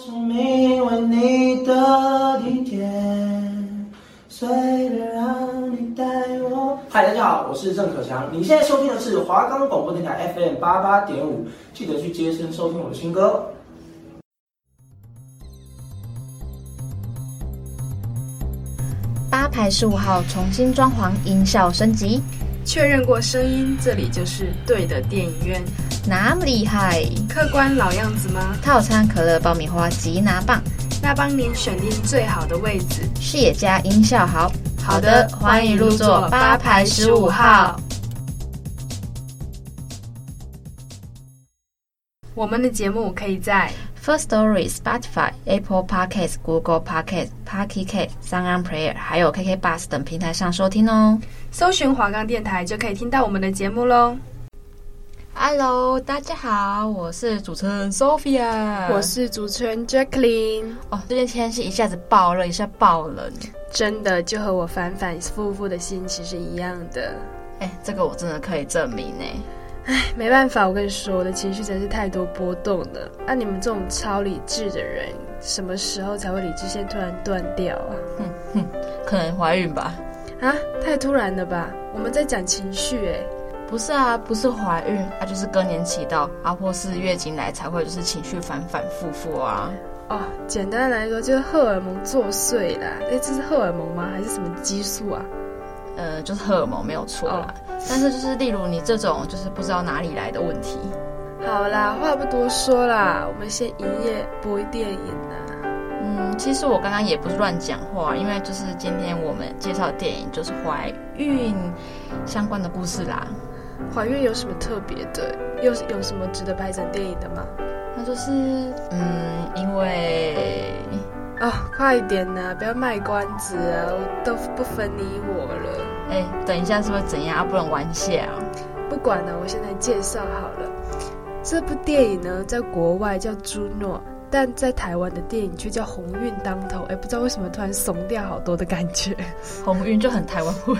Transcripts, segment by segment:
生命为你的体贴，随便让你带我。嗨，大家好，我是郑可强。你现在收听的是华冈广播电台 FM 八八点五，记得去接声收听我的新歌。八排十五号重新装潢，音效升级，确认过声音，这里就是对的电影院。那么厉害？客官老样子吗？套餐可乐、爆米花、吉拿棒，那帮您选定最好的位置。视野加，音效好。好的，欢迎入座八排十五号。我们的节目可以在 First Story、Spotify、Apple Podcasts、Google Podcasts、Pocket Casts、SoundOn Player，还有 KK Bus 等平台上收听哦。搜寻华冈电台就可以听到我们的节目喽。Hello，大家好，我是主持人 Sophia，我是主持人 Jacqueline。哦，最近天气一下子爆热，一下爆冷，真的就和我反反复复的心情是一样的。哎，这个我真的可以证明呢。唉，没办法，我跟你说，我的情绪真是太多波动了。那、啊、你们这种超理智的人，什么时候才会理智线突然断掉啊？哼哼，可能怀孕吧？啊，太突然了吧？我们在讲情绪，哎，不是啊，不是怀孕，啊，就是更年期到，啊，或是月经来才会就是情绪反反复复啊。哦，简单来说就是荷尔蒙作祟啦。哎，这是荷尔蒙吗？还是什么激素啊？呃，就是荷尔蒙没有错啦，哦、但是就是例如你这种就是不知道哪里来的问题。好啦，话不多说啦，我们先营业播电影啦。嗯，其实我刚刚也不是乱讲话，因为就是今天我们介绍的电影就是怀孕相关的故事啦。怀孕有什么特别的？又有什么值得拍成电影的吗？那就是嗯，因为。哦，快一点呐！不要卖关子啊，我都不分你我了。哎，等一下是不是怎样啊？不能玩笑。不管了，我现在介绍好了。这部电影呢，在国外叫《朱诺》，但在台湾的电影却叫《鸿运当头》。哎，不知道为什么突然怂掉好多的感觉。鸿运就很台湾味。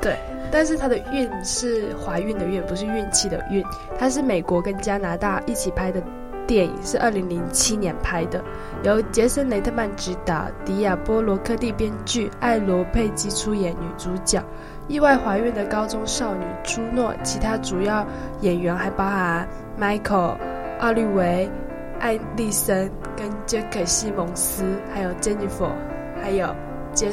对，但是它的“运”是怀孕的“孕”，不是运气的“运”。它是美国跟加拿大一起拍的。电影是二零零七年拍的，由杰森·雷特曼执导，迪亚波罗克蒂编剧，艾罗佩基出演女主角。意外怀孕的高中少女朱诺，其他主要演员还包含迈克尔、奥利维、艾丽森跟杰克·西蒙斯，还有珍妮佛，还有杰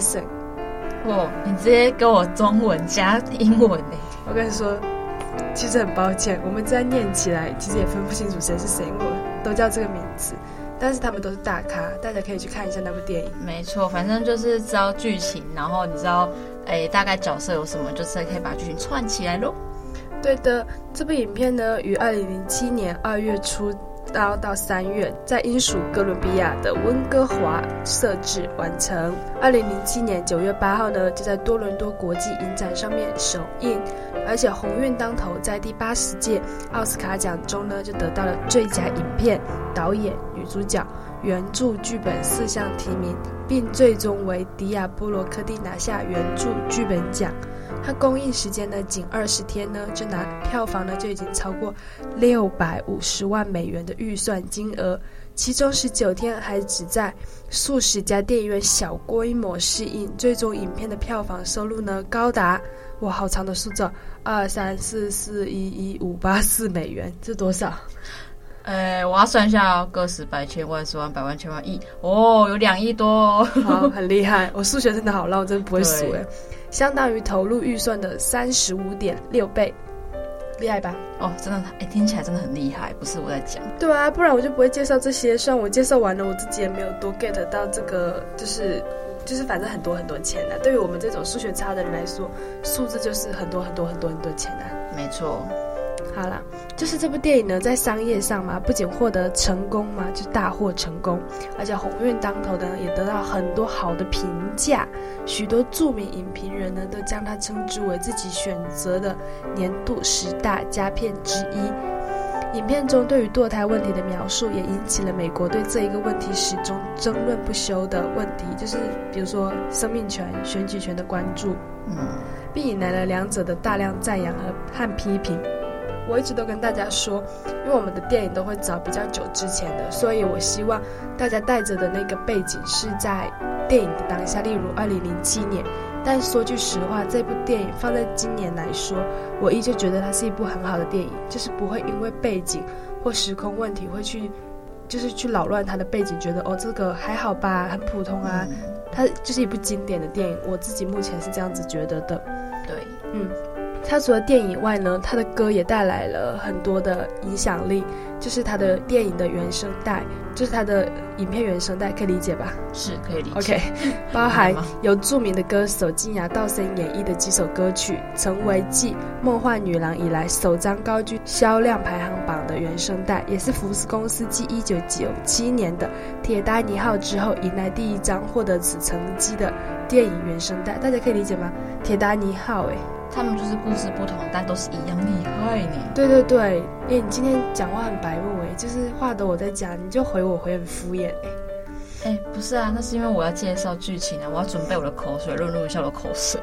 森。哦，你直接给我中文加英文呢？我跟你说。其实很抱歉，我们这样念起来，其实也分不清楚谁是谁，我都叫这个名字，但是他们都是大咖，大家可以去看一下那部电影。没错，反正就是知道剧情，然后你知道，哎，大概角色有什么，就是可以把剧情串起来喽。对的，这部影片呢，于二零零七年二月初。到到三月，在英属哥伦比亚的温哥华设置完成。二零零七年九月八号呢，就在多伦多国际影展上面首映。而且鸿运当头，在第八十届奥斯卡奖中呢，就得到了最佳影片、导演、女主角、原著剧本四项提名，并最终为迪亚波罗科蒂拿下原著剧本奖。它公映时间呢，仅二十天呢，就拿票房呢就已经超过六百五十万美元的预算金额，其中十九天还只在数十家电影院小规模试映，最终影片的票房收入呢高达哇，好长的数字，二三四四一一五八四美元，这多少？呃，我要算一下哦，个十百千万十万百万千万亿，哦，有两亿多哦，好，很厉害，我数学真的好烂，我真的不会数诶。相当于投入预算的三十五点六倍，厉害吧？哦，真的，哎，听起来真的很厉害，不是我在讲。对啊，不然我就不会介绍这些。虽然我介绍完了，我自己也没有多 get 到这个，就是就是反正很多很多钱的。对于我们这种数学差的人来说，数字就是很多很多很多很多钱啊。没错。好了，就是这部电影呢，在商业上嘛，不仅获得成功嘛，就大获成功，而且鸿运当头的也得到很多好的评价，许多著名影评人呢，都将它称之为自己选择的年度十大佳片之一。影片中对于堕胎问题的描述，也引起了美国对这一个问题始终争论不休的问题，就是比如说生命权、选举权的关注，嗯，并引来了两者的大量赞扬和和批评。我一直都跟大家说，因为我们的电影都会找比较久之前的，所以我希望大家带着的那个背景是在电影的当下，例如二零零七年。但说句实话，这部电影放在今年来说，我依旧觉得它是一部很好的电影，就是不会因为背景或时空问题会去，就是去扰乱它的背景，觉得哦这个还好吧，很普通啊。它就是一部经典的电影，我自己目前是这样子觉得的。对，嗯。他除了电影以外呢，他的歌也带来了很多的影响力，就是他的电影的原声带，就是他的影片原声带，可以理解吧？是可以理解。OK，包含由著名的歌手金雅道森演绎的几首歌曲，成为继《梦幻女郎》以来首张高居销量排行榜的原声带，也是福斯公司继一九九七年的《铁达尼号》之后迎来第一张获得此成绩的电影原声带。大家可以理解吗？《铁达尼号》哎。他们就是故事不同，但都是一样厉害呢。对对对，哎，你今天讲话很白目哎，就是话都我在讲，你就回我回很敷衍哎。哎，不是啊，那是因为我要介绍剧情啊，我要准备我的口水，润润一下我的口舌。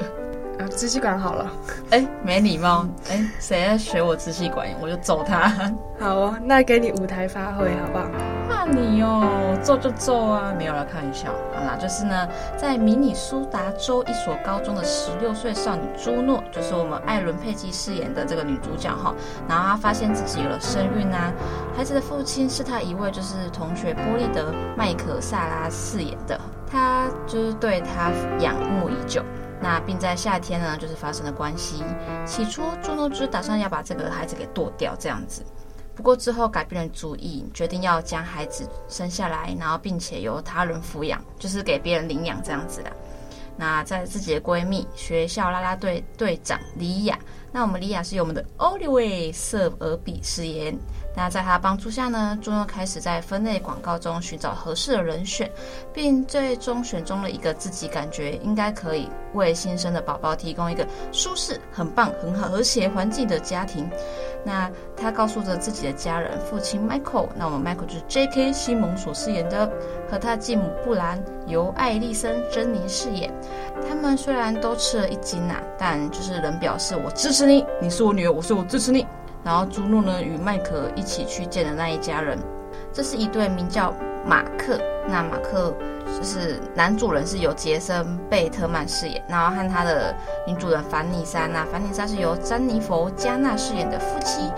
啊，支气管好了。哎，没礼貌。哎，谁在学我支气管，我就揍他。好哦，那给你舞台发挥好不好？那你哦，揍就揍啊，没有了开玩笑。好啦，就是呢，在明尼苏达州一所高中的十六岁少女朱诺，就是我们艾伦佩姬饰演的这个女主角哈。然后她发现自己有了身孕啊，孩子的父亲是她一位就是同学波利德麦克萨拉饰演的，她就是对她仰慕已久。那并在夏天呢，就是发生了关系。起初朱诺就是打算要把这个孩子给剁掉这样子。不过之后改变了主意，决定要将孩子生下来，然后并且由他人抚养，就是给别人领养这样子的。那在自己的闺蜜、学校啦啦队队长李亚，那我们李亚是由我们的奥利维瑟尔比饰演。那在他帮助下呢，朱诺开始在分类广告中寻找合适的人选，并最终选中了一个自己感觉应该可以为新生的宝宝提供一个舒适、很棒、很好和谐环境的家庭。那他告诉着自己的家人，父亲 Michael，那我们 Michael 就是 J.K. 西蒙所饰演的，和他继母布兰由艾丽森珍妮饰演。他们虽然都吃了一惊呐，但就是仍表示我支持你，你是我女儿，我说我支持你。然后朱诺呢，与麦克一起去见的那一家人，这是一对名叫马克。那马克就是男主人是由杰森贝特曼饰演，然后和他的女主人凡妮莎，那凡妮莎是由詹妮弗加纳饰演的夫妻。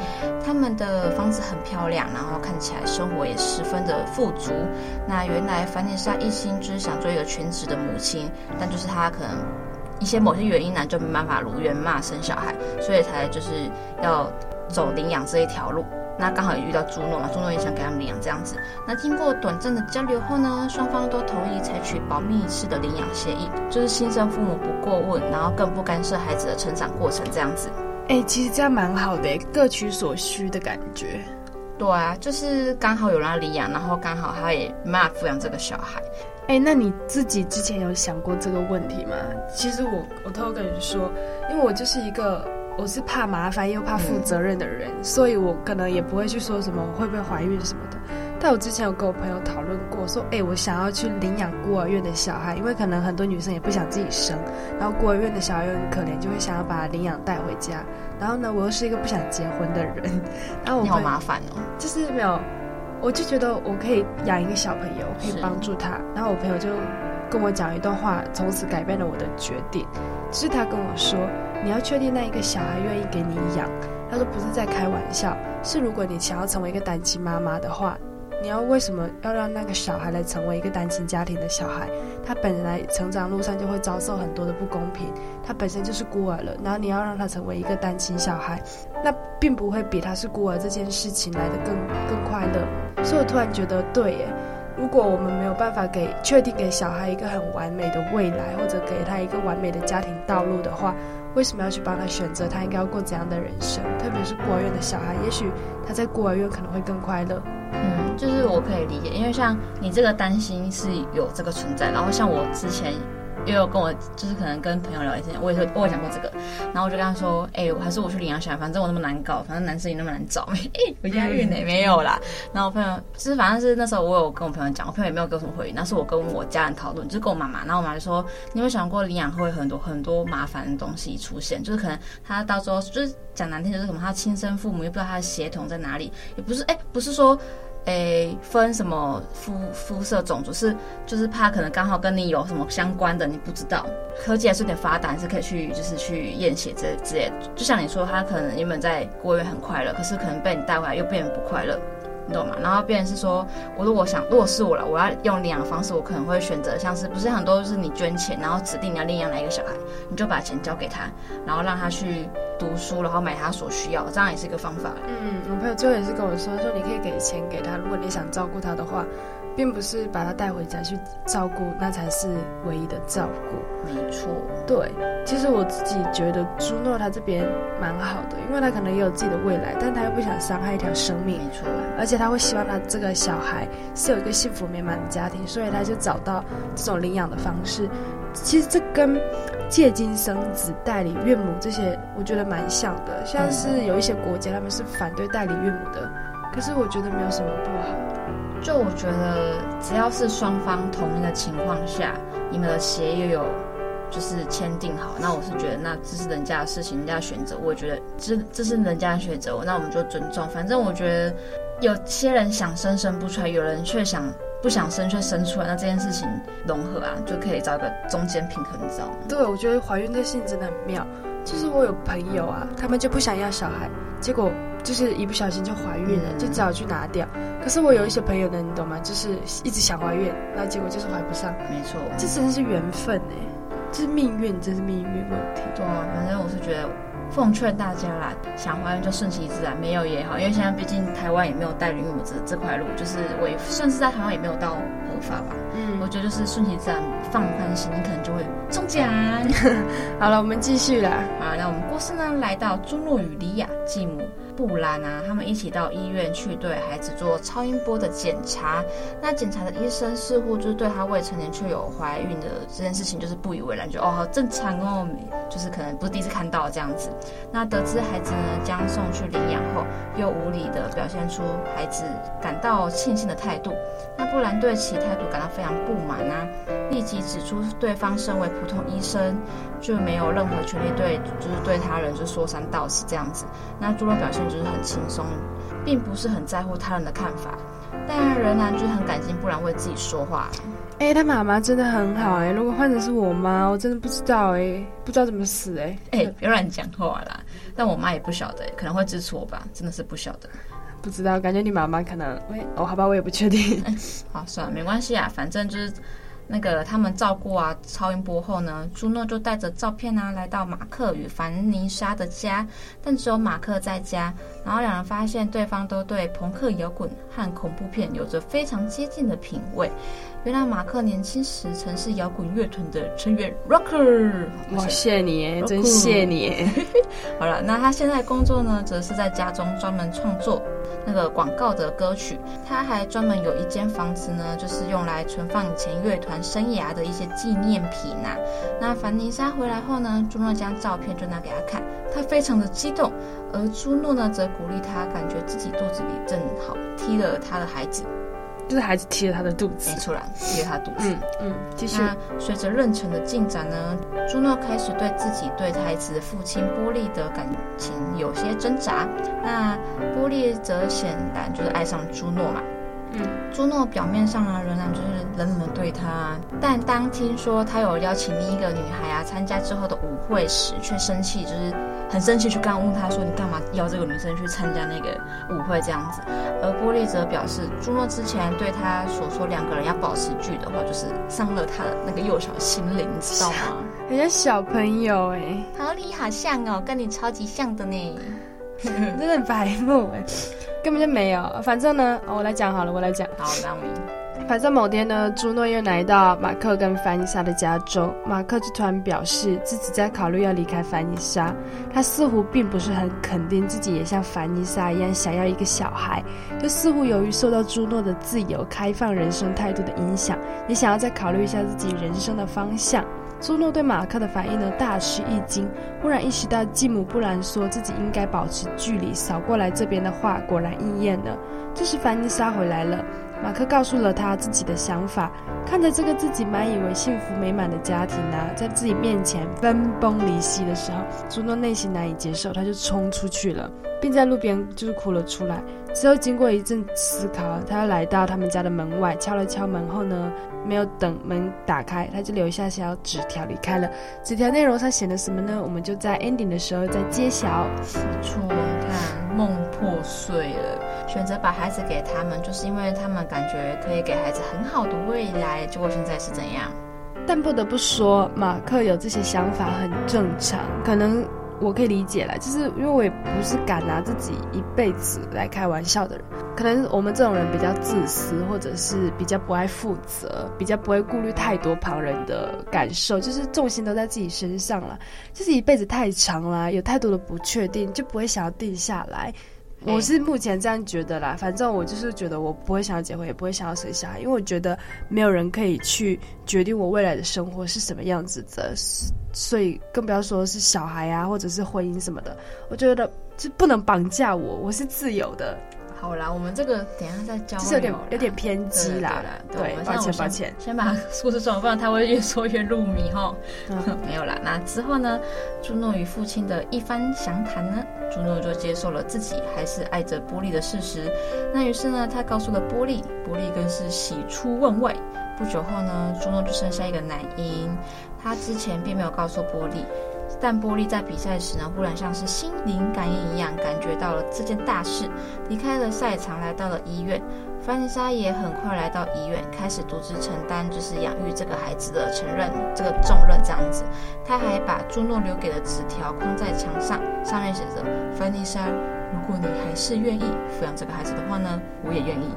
他们的房子很漂亮，然后看起来生活也十分的富足。那原来凡妮莎一心就是想做一个全职的母亲，但就是她可能一些某些原因呢，就没办法如愿嘛生小孩，所以才就是要。走领养这一条路，那刚好也遇到朱诺嘛，朱诺也想给他们领养这样子。那经过短暂的交流后呢，双方都同意采取保密式的领养协议，就是新生父母不过问，然后更不干涉孩子的成长过程这样子。哎、欸，其实这样蛮好的，各取所需的感觉。对啊，就是刚好有人要领养，然后刚好他也没办法抚养这个小孩。哎、欸，那你自己之前有想过这个问题吗？其实我我偷偷跟你说，因为我就是一个。我是怕麻烦又怕负责任的人，嗯，所以我可能也不会去说什么我会不会怀孕什么的。但我之前有跟我朋友讨论过，说，哎，我想要去领养孤儿院的小孩，因为可能很多女生也不想自己生，然后孤儿院的小孩又很可怜，就会想要把领养带回家。然后呢，我又是一个不想结婚的人，然后我好麻烦哦，就是没有，我就觉得我可以养一个小朋友，可以帮助他。然后我朋友就跟我讲一段话，从此改变了我的决定，就是他跟我说。你要确定那一个小孩愿意给你养，他说不是在开玩笑，是如果你想要成为一个单亲妈妈的话，你要为什么要让那个小孩来成为一个单亲家庭的小孩？他本来成长路上就会遭受很多的不公平，他本身就是孤儿了，然后你要让他成为一个单亲小孩，那并不会比他是孤儿这件事情来得更更快乐。所以我突然觉得，对耶，如果我们没有办法给确定给小孩一个很完美的未来，或者给他一个完美的家庭道路的话，为什么要去帮他选择他应该要过怎样的人生？特别是孤儿院的小孩，也许他在孤儿院可能会更快乐。嗯，就是我可以理解，因为像你这个担心是有这个存在，然后像我之前也有跟我就是可能跟朋友聊一些，我也说我也讲过这个，然后我就跟他说，哎、欸，还是我去领养小孩，反正我那么难搞，反正男生也那么难找，哎、欸，我押韵呢没有啦。然后我朋友就是反正是那时候我有跟我朋友讲，我朋友也没有给我什么回应，那是我跟我家人讨论，就是跟我妈妈，然后我妈就说，你有没有想过领养会很多很多麻烦的东西出现，就是可能他到时候就是讲难听就是什么他亲生父母又不知道他的血统在哪里，也不是哎、不是说。诶，分什么肤肤色种族是，就是怕可能刚好跟你有什么相关的，你不知道。科技还是有点发达，是可以去就是去验血这之类的。就像你说，他可能原本在孤儿院很快乐，可是可能被你带回来又变得不快乐。你懂吗？然后变成是说，我如果想，如果是我了，我要用领养方式，我可能会选择像是，不是很多就是你捐钱，然后指定你要领养哪一个小孩，你就把钱交给他，然后让他去读书，然后买他所需要，这样也是一个方法。嗯，我朋友最后也是跟我说，说你可以给钱给他，如果你想照顾他的话。并不是把他带回家去照顾，那才是唯一的照顾。没错，对。其实我自己觉得朱诺他这边蛮好的，因为他可能也有自己的未来，但他又不想伤害一条生命。没错，而且他会希望他这个小孩是有一个幸福美满的家庭，所以他就找到这种领养的方式。其实这跟借精生子、代理岳母这些，我觉得蛮像的。像是有一些国家他们是反对代理岳母的，可是我觉得没有什么不好。就我觉得，只要是双方同意的情况下，你们的协议有就是签订好，那我是觉得那这是人家的事情，人家选择，我觉得这这是人家的选择，那我们就尊重。反正我觉得有些人想生生不出来，有人却想不想生却生出来，那这件事情融合啊，就可以找一个中间平衡，你知道吗？对，我觉得怀孕这事情真的很妙。就是我有朋友啊，他们就不想要小孩，结果就是一不小心就怀孕了，就只好去拿掉。可是我有一些朋友呢，你懂吗？就是一直想怀孕，然后结果就是怀不上。没错，这真的是缘分哎，这是命运，这是命运问题。对啊，反正我是觉得。奉劝大家啦，想怀孕就顺其自然，没有也好，因为现在毕竟台湾也没有代理孕母这这块路，就是我也，算是在台湾也没有到合法吧。嗯，我觉得就是顺其自然，放宽心，你可能就会中奖。好了，我们继续啦。好，那我们故事呢，来到朱诺与李亚继母。布兰啊，他们一起到医院去对孩子做超音波的检查。那检查的医生似乎就是对他未成年却有怀孕的这件事情就是不以为然，就哦好正常哦，就是可能不是第一次看到这样子。那得知孩子呢将送去领养后，又无理的表现出孩子感到庆幸的态度。那布兰对其态度感到非常不满啊，立即指出对方身为普通医生，就没有任何权利对就是对他人就说三道四这样子。那朱诺表现。就是很轻松，并不是很在乎他人的看法，但仍然就是很感激不然为自己说话。哎、欸，他妈妈真的很好哎、欸，如果换成是我妈，我真的不知道哎、欸，不知道怎么死哎、欸。哎、欸，别乱讲话啦！但我妈也不晓得、欸，可能会支持我吧，真的是不晓得。不知道，感觉你妈妈可能……喂，哦，好吧，我也不确定。好，算了，没关系啊，反正就是。那个他们照顾啊，超音波后呢，朱诺就带着照片啊，来到马克与凡妮莎的家，但只有马克在家。然后两人发现对方都对朋克摇滚和恐怖片有着非常接近的品味。原来马克年轻时曾是摇滚乐团的成员，Rocker。哇，谢谢你真谢你。好了，那他现在工作呢，则是在家中专门创作那个广告的歌曲。他还专门有一间房子呢，就是用来存放以前乐团生涯的一些纪念品呐、啊。那凡妮莎回来后呢，朱诺将照片就拿给他看，他非常的激动，而朱诺呢，则鼓励他，感觉自己肚子里正好踢了他的孩子。就是孩子踢了他的肚子，没错啦，踢了他肚子。嗯嗯，继续。那随着妊娠的进展呢，朱诺开始对自己对孩子的父亲波利的感情有些挣扎。那波利则显然就是爱上朱诺嘛。嗯，朱诺表面上呢，仍然就是冷冷的对他，但当听说他有邀请另一个女孩啊参加之后的舞会时，却生气，就是很生气，去刚问他说：“你干嘛邀这个女生去参加那个舞会？”这样子，而波利则表示，朱诺之前对他所说两个人要保持距离的话，就是伤了他的那个幼小心灵，你知道吗？人家小朋友哎、欸，和你好像哦，跟你超级像的呢，真的很白目哎。根本就没有，反正呢，哦、我来讲好了，我来讲。好，那我。反正某天呢，朱诺又来到马克跟凡妮莎的家中，马克就突然表示自己在考虑要离开凡妮莎，他似乎并不是很肯定自己也像凡妮莎一样想要一个小孩，就似乎由于受到朱诺的自由开放人生态度的影响，也想要再考虑一下自己人生的方向。朱诺对马克的反应呢大吃一惊，忽然意识到继母布兰说自己应该保持距离，扫过来这边的话果然应验了。这时凡妮莎回来了。马克告诉了他自己的想法，看着这个自己满以为幸福美满的家庭啊，在自己面前分崩离析的时候，朱诺内心难以接受，他就冲出去了，并在路边就是哭了出来。之后经过一阵思考，他来到他们家的门外，敲了敲门后呢，没有等门打开，他就留下小纸条离开了。纸条内容上写的什么呢？我们就在 ending 的时候再揭晓。没错，看梦破碎了。选择把孩子给他们，就是因为他们感觉可以给孩子很好的未来。结果现在是怎样？但不得不说，马克有这些想法很正常，可能我可以理解了，就是因为我也不是敢拿自己一辈子来开玩笑的人。可能我们这种人比较自私，或者是比较不爱负责，比较不会顾虑太多旁人的感受，就是重心都在自己身上了。就是一辈子太长了，有太多的不确定，就不会想要定下来。我是目前这样觉得啦，反正我就是觉得我不会想要结婚，也不会想要生小孩，因为我觉得没有人可以去决定我未来的生活是什么样子的，所以更不要说是小孩啊，或者是婚姻什么的，我觉得是不能绑架我，我是自由的。好啦，我们这个等一下再交流，就是有点有点偏激啦。对，抱歉抱歉，先把故事说完，不然他会越说越入迷哈。嗯、没有啦，那之后呢，朱诺与父亲的一番详谈呢，朱诺就接受了自己还是爱着波莉的事实。那于是呢，他告诉了波莉，波莉更是喜出望外。不久后呢，朱诺就生下一个男婴，他之前并没有告诉波莉。但波莉在比赛时呢，忽然像是心灵感应一样，感觉到了这件大事，离开了赛场，来到了医院。凡妮莎也很快来到医院，开始独自承担就是养育这个孩子的承认这个重任。这样子，他还把朱诺留给的纸条框在墙上，上面写着：“凡妮莎，如果你还是愿意抚养这个孩子的话呢，我也愿意。”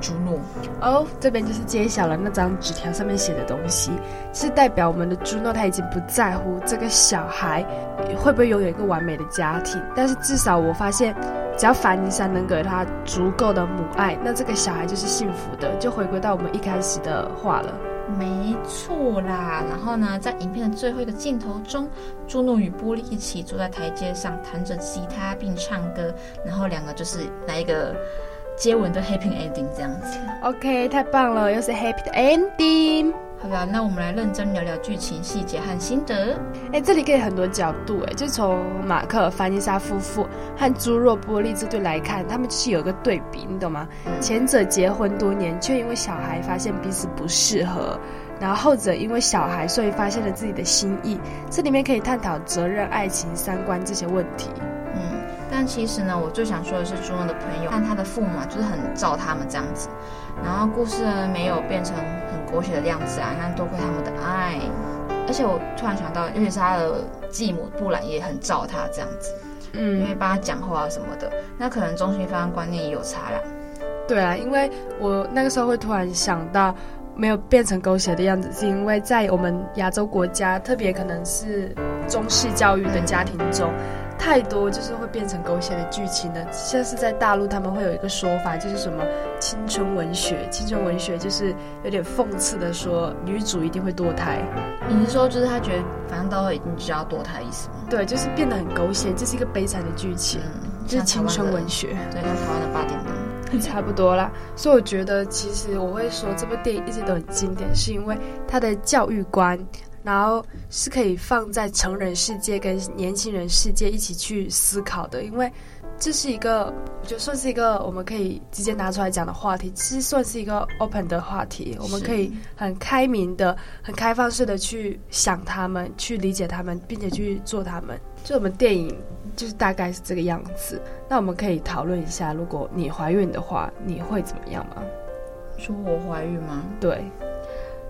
朱诺哦，这边就是揭晓了那张纸条上面写的东西，是代表我们的朱诺他已经不在乎这个小孩会不会拥有一个完美的家庭，但是至少我发现，只要凡妮莎能给他足够的母爱，那这个小孩就是幸福的，就回归到我们一开始的话了。没错啦，然后呢，在影片的最后一个镜头中，朱诺与波莉一起坐在台阶上弹着吉他并唱歌，然后两个就是来一个。接吻的 happy ending 这样子，OK，太棒了，又是 happy 的 ending。好吧，那我们来认真聊聊剧情细节和心得。哎，这里可以很多角度，哎，就从马克、凡妮莎夫妇和朱若、波利这对来看，他们就是有一个对比，你懂吗？嗯、前者结婚多年，却因为小孩发现彼此不适合，然后后者因为小孩，所以发现了自己的心意。这里面可以探讨责任、爱情、三观这些问题。但其实呢，我最想说的是朱诺的朋友，但他的父母啊，就是很照他们这样子，然后故事呢没有变成很狗血的样子啊，那多亏他们的爱。而且我突然想到，尤其是他的继母布兰也很照他这样子，嗯，因为帮他讲话什么的，那可能中西方观念也有差啦。对啊，因为我那个时候会突然想到，没有变成狗血的样子，是因为在我们亚洲国家，特别可能是中式教育的家庭中。嗯太多就是会变成狗血的剧情了。像是在大陆，他们会有一个说法，就是什么青春文学。青春文学就是有点讽刺的说，女主一定会堕胎。你是说，就是他觉得反正到会一定就要堕胎的意思吗？对，就是变得很狗血，这是一个悲惨的剧情，嗯、就是青春文学。对，像台湾的八点档，差不多啦。所以我觉得，其实我会说这部电影一直都很经典，是因为它的教育观。然后是可以放在成人世界跟年轻人世界一起去思考的，因为这是一个，我觉得算是一个我们可以直接拿出来讲的话题，其实算是一个 open 的话题，我们可以很开明的、很开放式的去想他们，去理解他们，并且去做他们。就我们电影就是大概是这个样子。那我们可以讨论一下，如果你怀孕的话，你会怎么样吗？说我怀孕吗？对。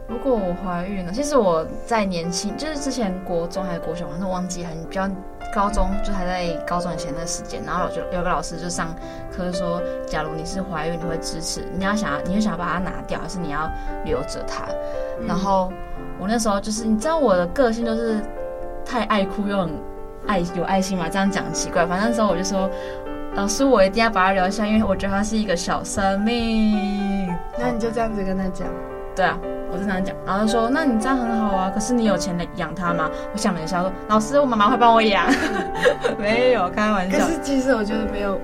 如果我怀孕了，其实我在年轻，就是之前国中还是国小，反正忘记很比较高中，就还在高中以前的时间，然后就有个老师就上课说，假如你是怀孕，你会支持，你要想要，你会想要把它拿掉，还是你要留着它？嗯、然后我那时候就是，你知道我的个性就是太爱哭又很爱有爱心嘛，这样讲很奇怪，反正那时候我就说，老师我一定要把它留下，因为我觉得它是一个小生命。那你就这样子跟他讲。对啊，我就这样讲，然后他说那你这样很好啊，可是你有钱来养他吗？我想了一下说，老师，我妈妈会帮我养，没有开玩笑。可是其实我觉得没有，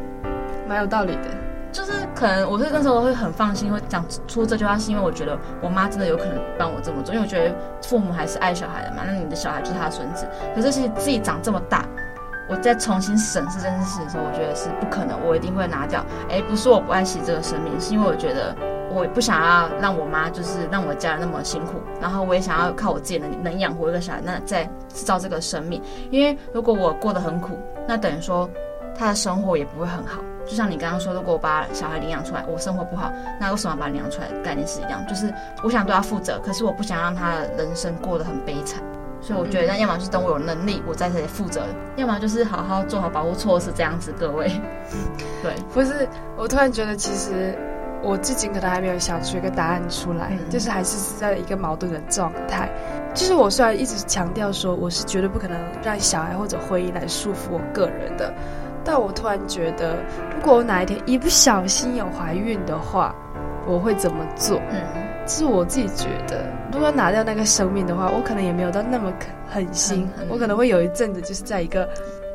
蛮有道理的。就是可能我是那时候会很放心，会讲出这句话，是因为我觉得我妈真的有可能帮我这么做，因为我觉得父母还是爱小孩的嘛。那你的小孩就是他的孙子，可是其实自己长这么大，我再重新审视这件事的时候，我觉得是不可能，我一定会拿掉。哎，不是我不爱惜这个生命，是因为我觉得我不想要让我妈就是让我家人那么辛苦，然后我也想要靠我自己能能养活一个小孩，那再制造这个生命。因为如果我过得很苦，那等于说他的生活也不会很好。就像你刚刚说，如果我把小孩领养出来，我生活不好，那为什么把他领养出来？概念是一样，就是我想对他负责，可是我不想让他的人生过得很悲惨，所以我觉得，那要么就是等我有能力，我在这里负责；要么就是好好做好保护措施，这样子。各位，对，不是，我突然觉得，其实我至今可能还没有想出一个答案出来，嗯、就是还是是在一个矛盾的状态。就是我虽然一直强调说，我是绝对不可能让小孩或者婚姻来束缚我个人的。但我突然觉得，如果我哪一天一不小心有怀孕的话，我会怎么做？嗯，是我自己觉得，如果拿掉那个生命的话，我可能也没有到那么狠心，嗯嗯、我可能会有一阵子就是在一个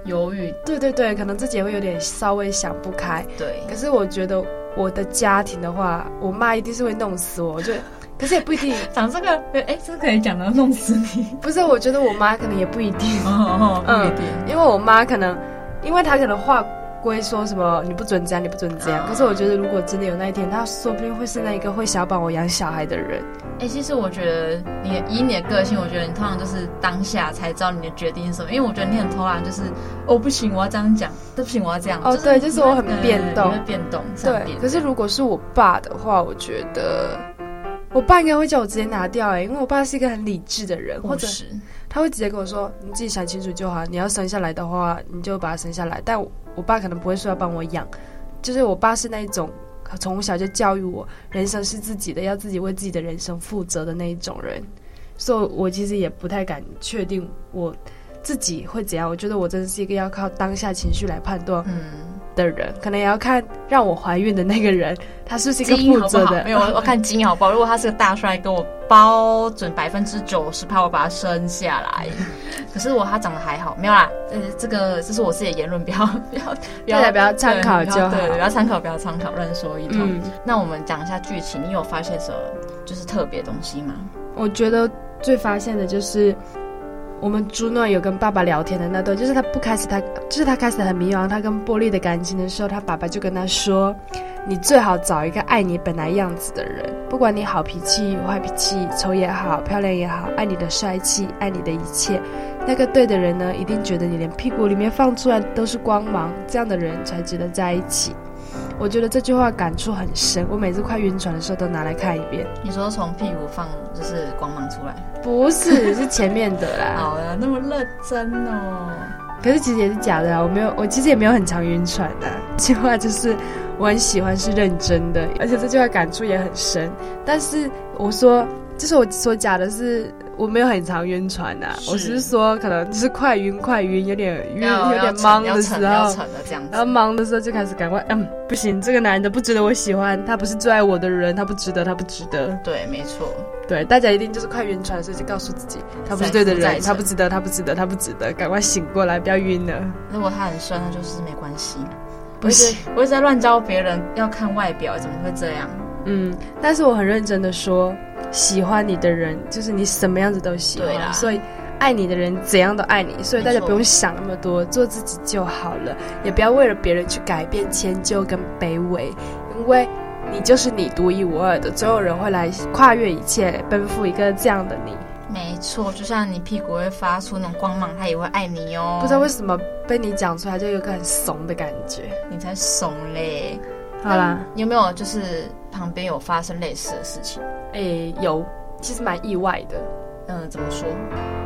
犹豫。对对对，可能自己也会有点稍微想不开。对。可是我觉得我的家庭的话，我妈一定是会弄死我。我觉得，可是也不一定。讲这个，哎，这可以讲到弄死你？不是，我觉得我妈可能也不一定。哦哦，不一定，因为我妈可能。因为她可能话归说什么你不准这样，你不准这样。可是我觉得，如果真的有那一天，他说不定会是那一个会想要帮我养小孩的人。哎、欸，其实我觉得你以你的个性，我觉得你通常就是当下才知道你的决定是什么。因为我觉得你很偷懒，就是哦不行，我要这样讲，对不行，我要这样。哦，对，就是我很变动，你会变动。对，可是如果是我爸的话，我觉得我爸应该会叫我直接拿掉。哎，因为我爸是一个很理智的人，或者是。他会直接跟我说：“你自己想清楚就好。你要生下来的话，你就把它生下来。但我，我爸可能不会说要帮我养，就是我爸是那一种从小就教育我，人生是自己的，要自己为自己的人生负责的那一种人。所以，我其实也不太敢确定我自己会怎样。我觉得我真的是一个要靠当下情绪来判断。”嗯。的人可能也要看让我怀孕的那个人，他是不是一个负责的？没有，我看基因好不好？如果他是个大帅哥，我包准百分之九十怕我把他生下来。可是如果他长得还好，没有啦。呃，这个这是我自己的言论，不要不要，大家不要参考就好，对，不要参考，不要参考，乱说一通。嗯、那我们讲一下剧情，你有发现什么就是特别东西吗？我觉得最发现的就是。我们朱诺有跟爸爸聊天的那段，就是他不开始，他就是他开始很迷茫，他跟波利的感情的时候，他爸爸就跟他说：“你最好找一个爱你本来样子的人，不管你好脾气、坏脾气、丑也好、漂亮也好，爱你的帅气，爱你的一切，那个对的人呢，一定觉得你连屁股里面放出来都是光芒，这样的人才值得在一起。”我觉得这句话感触很深，我每次快晕船的时候都拿来看一遍。你说从屁股放就是光芒出来？不是，是前面的啦。好呀，那么认真哦。可是其实也是假的啊，我没有，我其实也没有很常晕船的。这句话就是我很喜欢，是认真的，而且这句话感触也很深。但是我说，就是我说假的是。我没有很常晕船呐、啊，我只是说可能就是快晕快晕，有点晕，有点忙的时候，然后忙的时候就开始赶快，嗯，不行，这个男的不值得我喜欢，他不是最爱我的人，他不值得，他不值得。对，没错，对，大家一定就是快晕船的时候就告诉自己，他不是对的人，他不值得，他不值得，他不值得，赶快醒过来，不要晕了。如果他很帅，那就是没关系。不是，我一直在乱教别人要看外表，怎么会这样？嗯，但是我很认真的说。喜欢你的人，就是你什么样子都喜欢，对啦，所以爱你的人怎样都爱你，所以大家不用想那么多，做自己就好了，也不要为了别人去改变、迁就跟卑微，因为你就是你独一无二的，总有人会来跨越一切，奔赴一个这样的你。没错，就像你屁股会发出那种光芒，他也会爱你哦。不知道为什么被你讲出来就有个很怂的感觉，你才怂嘞。好啦，你有没有就是旁边有发生类似的事情？诶，有，其实蛮意外的。嗯，怎么说？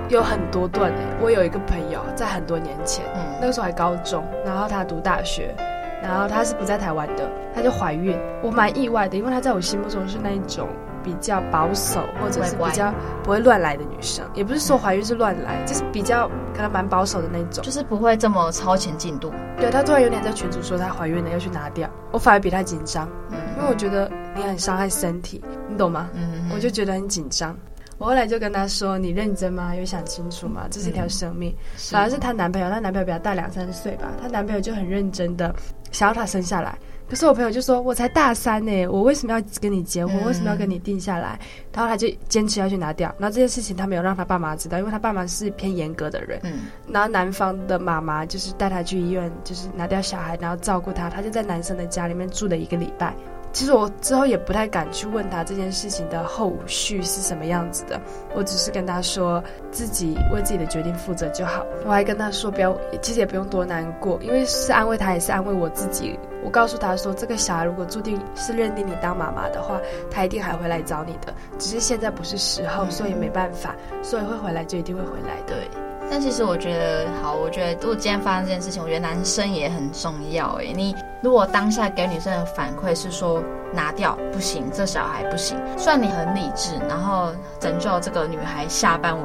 有很多段诶。我有一个朋友，在很多年前，嗯，那个时候还高中，然后他读大学，然后他是不在台湾的，他就怀孕。我蛮意外的，因为他在我心目中是那一种比较保守，或者是比较不会乱来的女生，也不是说怀孕是乱来，就是比较可能蛮保守的那种，就是不会这么超前进度。对，她突然有点在群组说她怀孕了要去拿掉，我反而比她紧张，嗯，因为我觉得你很伤害身体，你懂吗？嗯，我就觉得很紧张。我后来就跟她说：“你认真吗？有想清楚吗？这是一条生命。”反而是她男朋友，她男朋友比她大两三岁吧，她男朋友就很认真的想要她生下来。可是我朋友就说：“我才大三呢，我为什么要跟你结婚？为什么要跟你定下来？”然后他就坚持要去拿掉。然后这件事情他没有让他爸妈知道，因为他爸妈是偏严格的人。嗯。然后男方的妈妈就是带他去医院，就是拿掉小孩，然后照顾他。他就在男生的家里面住了一个礼拜。其实我之后也不太敢去问他这件事情的后续是什么样子的，我只是跟他说自己为自己的决定负责就好。我还跟他说不要，其实也不用多难过，因为是安慰他，也是安慰我自己。我告诉他说，这个小孩如果注定是认定你当妈妈的话，他一定还会来找你的，只是现在不是时候，所以没办法，所以会回来就一定会回来的。对。但其实我觉得，好，我觉得如果今天发生这件事情，我觉得男生也很重要。诶，你如果当下给女生的反馈是说拿掉不行，这小孩不行，算你很理智，然后拯救这个女孩下半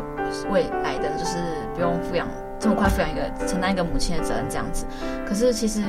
未来的就是不用抚养。这么快抚养一个承担一个母亲的责任这样子，可是其实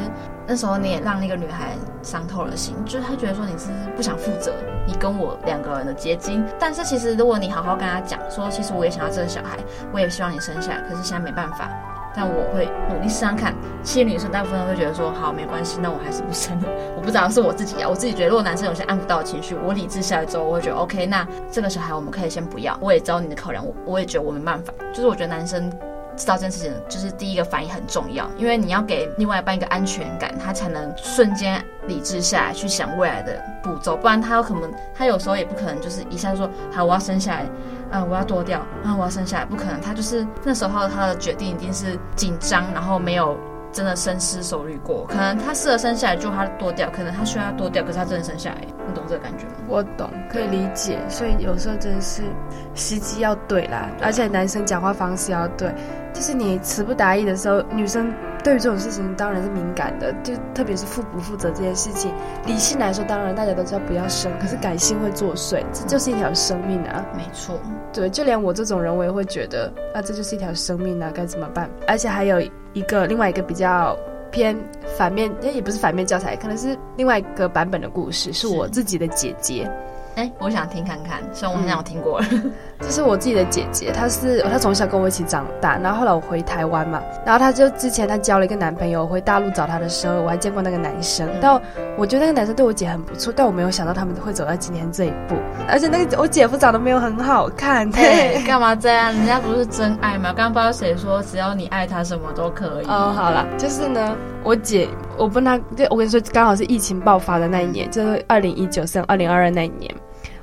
那时候你也让那个女孩伤透了心，就是她觉得说你是不想负责你跟我两个人的结晶。但是其实如果你好好跟她讲说，其实我也想要这个小孩，我也希望你生下来，可是现在没办法，但我会努力试试看。其实女生大部分都会觉得说好没关系，那我还是不生了。我不知道是我自己啊，我自己觉得如果男生有些按不到情绪，我理智下来之后，我会觉得 OK，那这个小孩我们可以先不要。我也知道你的考量，我我也觉得我没办法。就是我觉得男生。知道这件事情，就是第一个反应很重要，因为你要给另外一半一个安全感，他才能瞬间理智下来去想未来的步骤，不然他有可能，他有时候也不可能就是一下说好我要生下来，啊我要堕掉，啊我要生下来，不可能，他就是那时候他的决定一定是紧张，然后没有。真的深思熟虑过，可能他适合生下来就他多掉，可能他需要多掉，可是他真的生下来，你懂这个感觉吗？我懂，可以理解。所以有时候真的是时机要对啦，而且男生讲话方式要对，就是你词不达意的时候，女生。对于这种事情当然是敏感的，就特别是负不负责这件事情，理性来说当然大家都知道不要生，可是感性会作祟，这就是一条生命啊。没错，对，就连我这种人我也会觉得啊，这就是一条生命啊，该怎么办？而且还有一个另外一个比较偏反面，也也不是反面教材，可能是另外一个版本的故事，是我自己的姐姐。哎，我想听看看，虽然我好像有听过了。这、嗯、是我自己的姐姐，她是她从小跟我一起长大，然后后来我回台湾嘛，然后她就之前她交了一个男朋友，回大陆找她的时候，我还见过那个男生。嗯、但我觉得那个男生对我姐很不错，但我没有想到他们会走到今天这一步。而且那个我姐夫长得没有很好看，对，干嘛这样？人家不是真爱吗？刚刚不知道谁说，只要你爱他，什么都可以。哦，好了，就是呢，我姐，我跟她，对，我跟你说，刚好是疫情爆发的那一年，就是二零一九升二零二二那一年。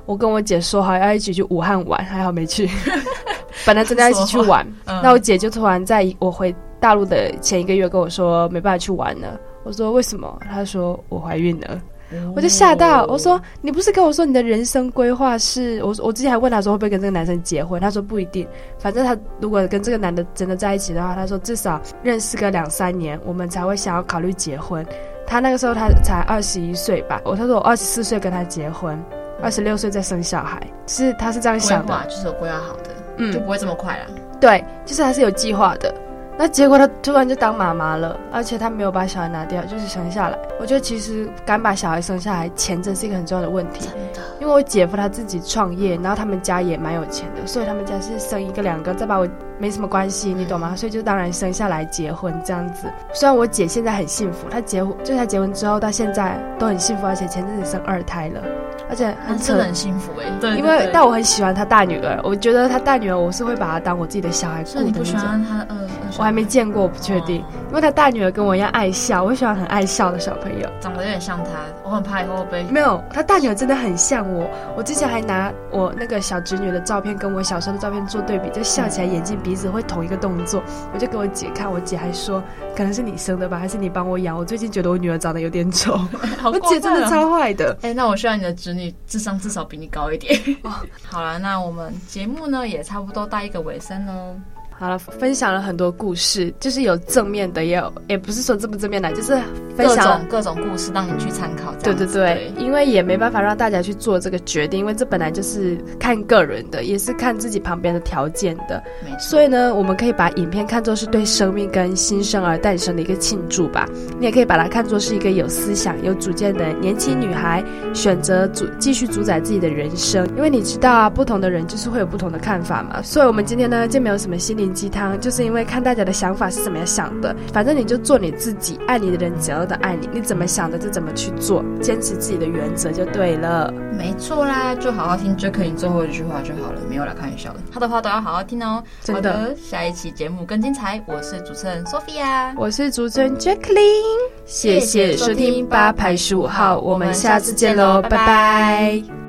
我跟我姐说好要一起去武汉玩，还好没去。本来真的要一起去玩，嗯、那我姐就突然在我回大陆的前一个月跟我说没办法去玩了。我说为什么？她说我怀孕了。哦、我就吓到，我说你不是跟我说你的人生规划是？我我之前还问她说会不会跟这个男生结婚，她说不一定，反正她如果跟这个男的真的在一起的话，她说至少认识个两三年，我们才会想要考虑结婚。她那个时候她才二十一岁吧，我她说我二十四岁跟他结婚。二十六岁再生小孩，是他是这样想的，就是有规划好的，嗯，就不会这么快了。对，就是还是有计划的。那结果他突然就当妈妈了，而且他没有把小孩拿掉，就是生下来。我觉得其实敢把小孩生下来，钱真是一个很重要的问题。真的，因为我姐夫他自己创业，然后他们家也蛮有钱的，所以他们家是生一个两个，再把我没什么关系，你懂吗？所以就当然生下来结婚这样子。虽然我姐现在很幸福，她结婚就她结婚之后到现在都很幸福，而且前阵子生二胎了，而且很真的很幸福哎、欸。对，因为但我很喜欢他大女儿，我觉得他大女儿我是会把她当我自己的小孩顾的。所以你不喜欢他二二？还没见过，我不确定。因为他大女儿跟我一样爱笑，我喜欢很爱笑的小朋友，长得有点像他，我很怕以后会被。没有，他大女儿真的很像我。我之前还拿我那个小侄女的照片跟我小时候的照片做对比，就笑起来眼睛鼻子会同一个动作，我就给我姐看，我姐还说可能是你生的吧，还是你帮我养？我最近觉得我女儿长得有点丑，我姐真的超坏的。哎、欸，那我希望你的侄女智商至少比你高一点。好了，那我们节目呢也差不多到一个尾声喽。好了，分享了很多故事，就是有正面的，也有也不是说这不正面的，就是分享各种各种故事让你去参考。对对对，对，因为也没办法让大家去做这个决定，因为这本来就是看个人的，也是看自己旁边的条件的。所以呢，我们可以把影片看作是对生命跟新生儿诞生的一个庆祝吧。你也可以把它看作是一个有思想、有主见的年轻女孩选择主继续主宰自己的人生。因为你知道啊，不同的人就是会有不同的看法嘛。所以我们今天呢，就没有什么心灵。鸡汤就是因为看大家的想法是怎么样想的，反正你就做你自己，爱你的人只要的爱你，你怎么想的就怎么去做，坚持自己的原则就对了。没错啦，就好好听 Jacqueline 最后一句话就好了，没有来开玩笑的，他的话都要好好听哦。真的，好的，下一期节目更精彩。我是主持人 Sophia，我是主持人 Jacqueline，谢谢收听八排十五号，我们下次见喽，拜拜。